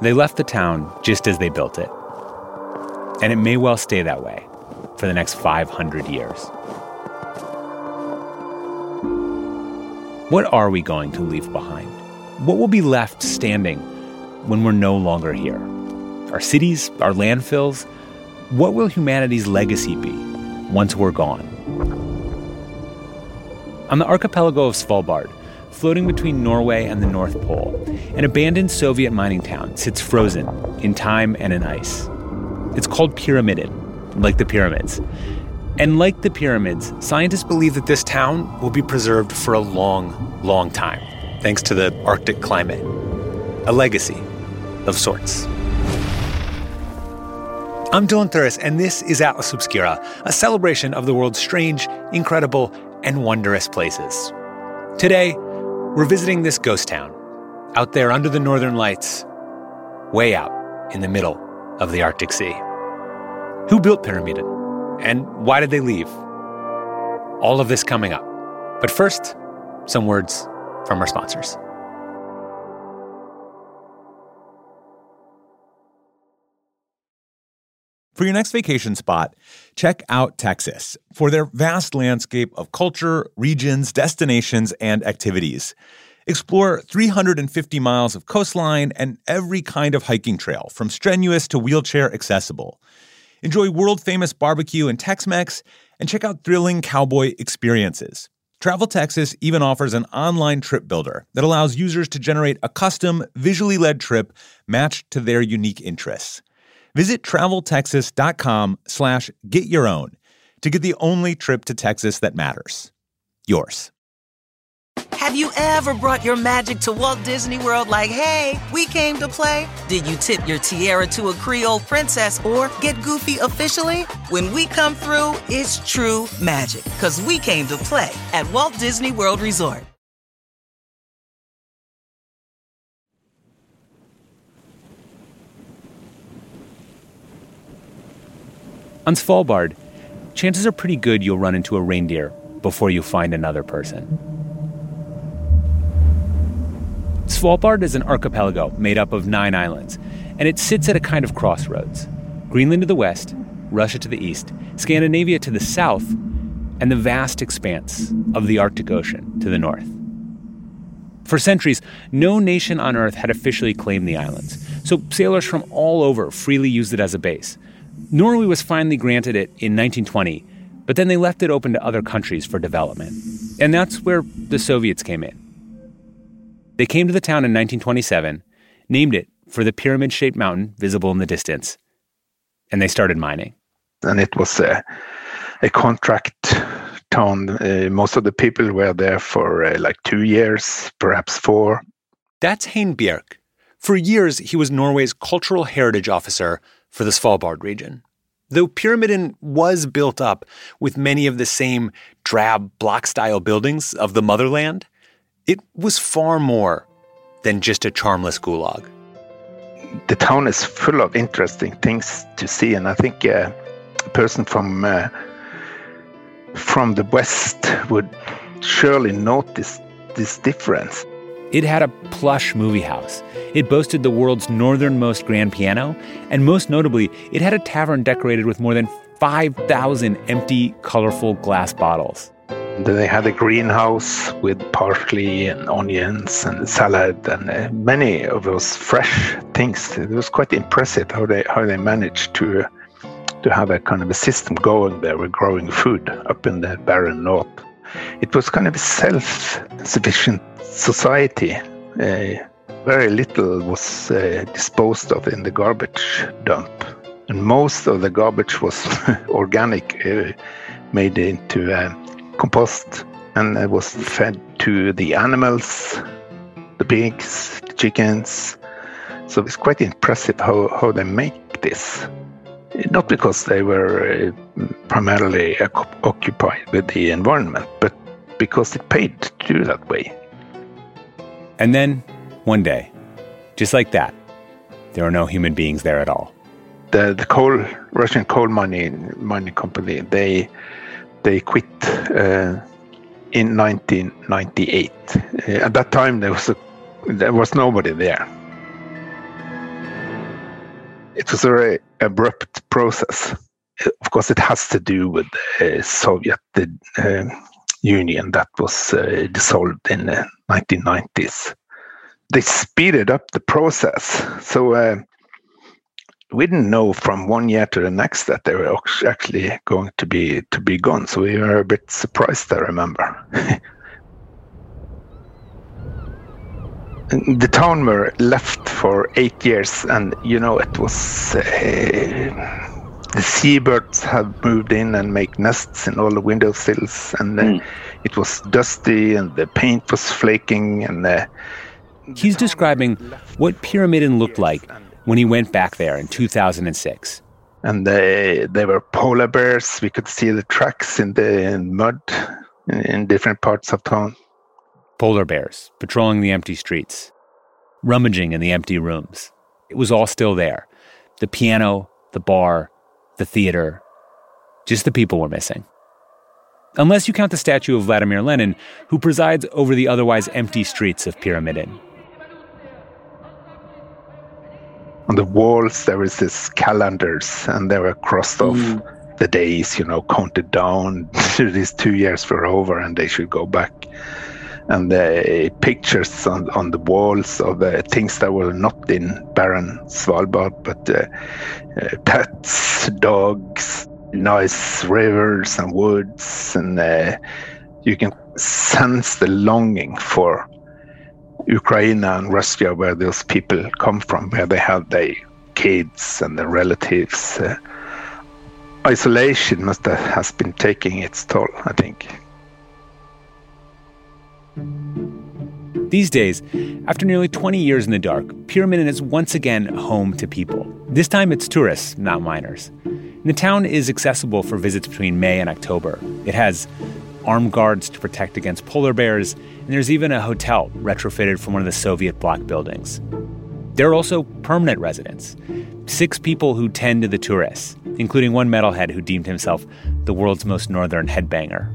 They left the town just as they built it. And it may well stay that way for the next 500 years. What are we going to leave behind? What will be left standing when we're no longer here? Our cities, our landfills? What will humanity's legacy be once we're gone? On the archipelago of Svalbard, floating between Norway and the North Pole, an abandoned Soviet mining town sits frozen in time and in ice. It's called Pyramiden, like the pyramids. And like the pyramids, scientists believe that this town will be preserved for a long, long time, thanks to the Arctic climate. A legacy of sorts. I'm Dylan Thuras, and this is Atlas Obscura, a celebration of the world's strange, incredible, and wondrous places. Today, we're visiting this ghost town out there under the northern lights, way out in the middle of the Arctic Sea. Who built Pyramiden? And why did they leave? All of this coming up. But first, some words from our sponsors. For your next vacation spot, check out Texas for their vast landscape of culture, regions, destinations, and activities. Explore 350 miles of coastline and every kind of hiking trail, from strenuous to wheelchair accessible. Enjoy world famous barbecue and Tex Mex, and check out thrilling cowboy experiences. Travel Texas even offers an online trip builder that allows users to generate a custom, visually led trip matched to their unique interests. Visit traveltexas.com slash get your own to get the only trip to Texas that matters. Yours. Have you ever brought your magic to Walt Disney World like, hey, we came to play? Did you tip your tiara to a Creole princess or get goofy officially? When we come through, it's true magic because we came to play at Walt Disney World Resort. On Svalbard, chances are pretty good you'll run into a reindeer before you find another person. Svalbard is an archipelago made up of nine islands, and it sits at a kind of crossroads Greenland to the west, Russia to the east, Scandinavia to the south, and the vast expanse of the Arctic Ocean to the north. For centuries, no nation on Earth had officially claimed the islands, so sailors from all over freely used it as a base. Norway was finally granted it in 1920, but then they left it open to other countries for development. And that's where the Soviets came in. They came to the town in 1927, named it for the pyramid shaped mountain visible in the distance, and they started mining. And it was a, a contract town. Uh, most of the people were there for uh, like two years, perhaps four. That's Hein Bjerck. For years, he was Norway's cultural heritage officer for the Svalbard region. Though Pyramiden was built up with many of the same drab block style buildings of the motherland, it was far more than just a charmless gulag. The town is full of interesting things to see, and I think uh, a person from uh, from the west would surely notice this difference. It had a plush movie house. It boasted the world's northernmost grand piano, and most notably, it had a tavern decorated with more than 5,000 empty, colorful glass bottles. Then they had a greenhouse with parsley and onions and salad and uh, many of those fresh things. It was quite impressive how they how they managed to to have a kind of a system going there with growing food up in the barren north. It was kind of a self-sufficient society. Uh, very little was uh, disposed of in the garbage dump, and most of the garbage was organic, uh, made into uh, compost, and it was fed to the animals, the pigs, the chickens. So it's quite impressive how, how they make this. Not because they were uh, primarily occupied with the environment, but because it paid to do that way. And then, one day, just like that, there are no human beings there at all. The the coal Russian coal mining mining company they they quit uh, in 1998. Uh, at that time, there was a, there was nobody there. It was a very abrupt process. Of course, it has to do with the Soviet the, uh, Union that was uh, dissolved in the 1990s. They speeded up the process. So uh, we didn't know from one year to the next that they were actually going to be to be gone. So we were a bit surprised. I remember. the town were left for eight years, and you know it was uh, the seabirds have moved in and make nests in all the windowsills, and mm. it was dusty, and the paint was flaking, and. Uh, He's describing what Pyramiden looked like when he went back there in 2006. And they, they were polar bears. We could see the tracks in the mud in different parts of town polar bears patrolling the empty streets, rummaging in the empty rooms. It was all still there the piano, the bar, the theater. Just the people were missing. Unless you count the statue of Vladimir Lenin, who presides over the otherwise empty streets of Pyramiden. On the walls, there was this calendars, and they were crossed off mm. the days, you know, counted down. These two years were over, and they should go back and the pictures on, on the walls of uh, things that were not in barren Svalbard, but uh, uh, pets, dogs, nice rivers and woods, and uh, you can sense the longing for Ukraine and Russia, where those people come from, where they have their kids and their relatives. Uh, isolation must have has been taking its toll, I think. These days, after nearly 20 years in the dark, Pyramiden is once again home to people. This time it's tourists, not miners. And the town is accessible for visits between May and October. It has armed guards to protect against polar bears, and there's even a hotel retrofitted from one of the Soviet bloc buildings. There are also permanent residents, six people who tend to the tourists, including one metalhead who deemed himself the world's most northern headbanger.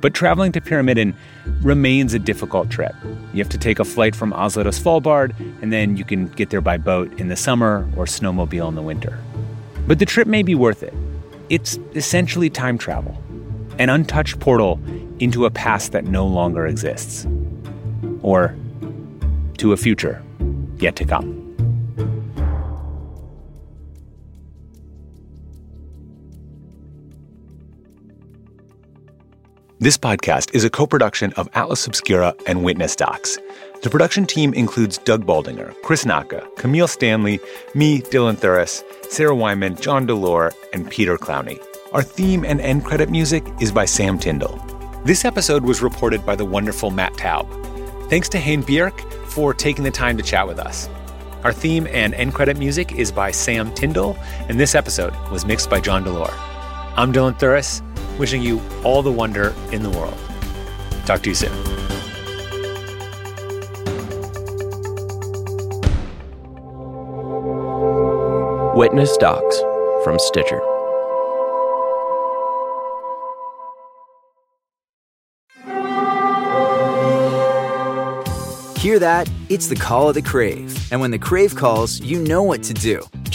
But traveling to Pyramiden remains a difficult trip. You have to take a flight from Oslo to Svalbard, and then you can get there by boat in the summer or snowmobile in the winter. But the trip may be worth it. It's essentially time travel, an untouched portal into a past that no longer exists, or to a future yet to come. This podcast is a co production of Atlas Obscura and Witness Docs. The production team includes Doug Baldinger, Chris Naka, Camille Stanley, me, Dylan Thuras, Sarah Wyman, John Delore, and Peter Clowney. Our theme and end credit music is by Sam Tyndall. This episode was reported by the wonderful Matt Taub. Thanks to Hein Bjerck for taking the time to chat with us. Our theme and end credit music is by Sam Tyndall, and this episode was mixed by John Delore. I'm Dylan Thuras wishing you all the wonder in the world. Talk to you soon. Witness Docs from Stitcher. Hear that? It's the call of the Crave. And when the Crave calls, you know what to do.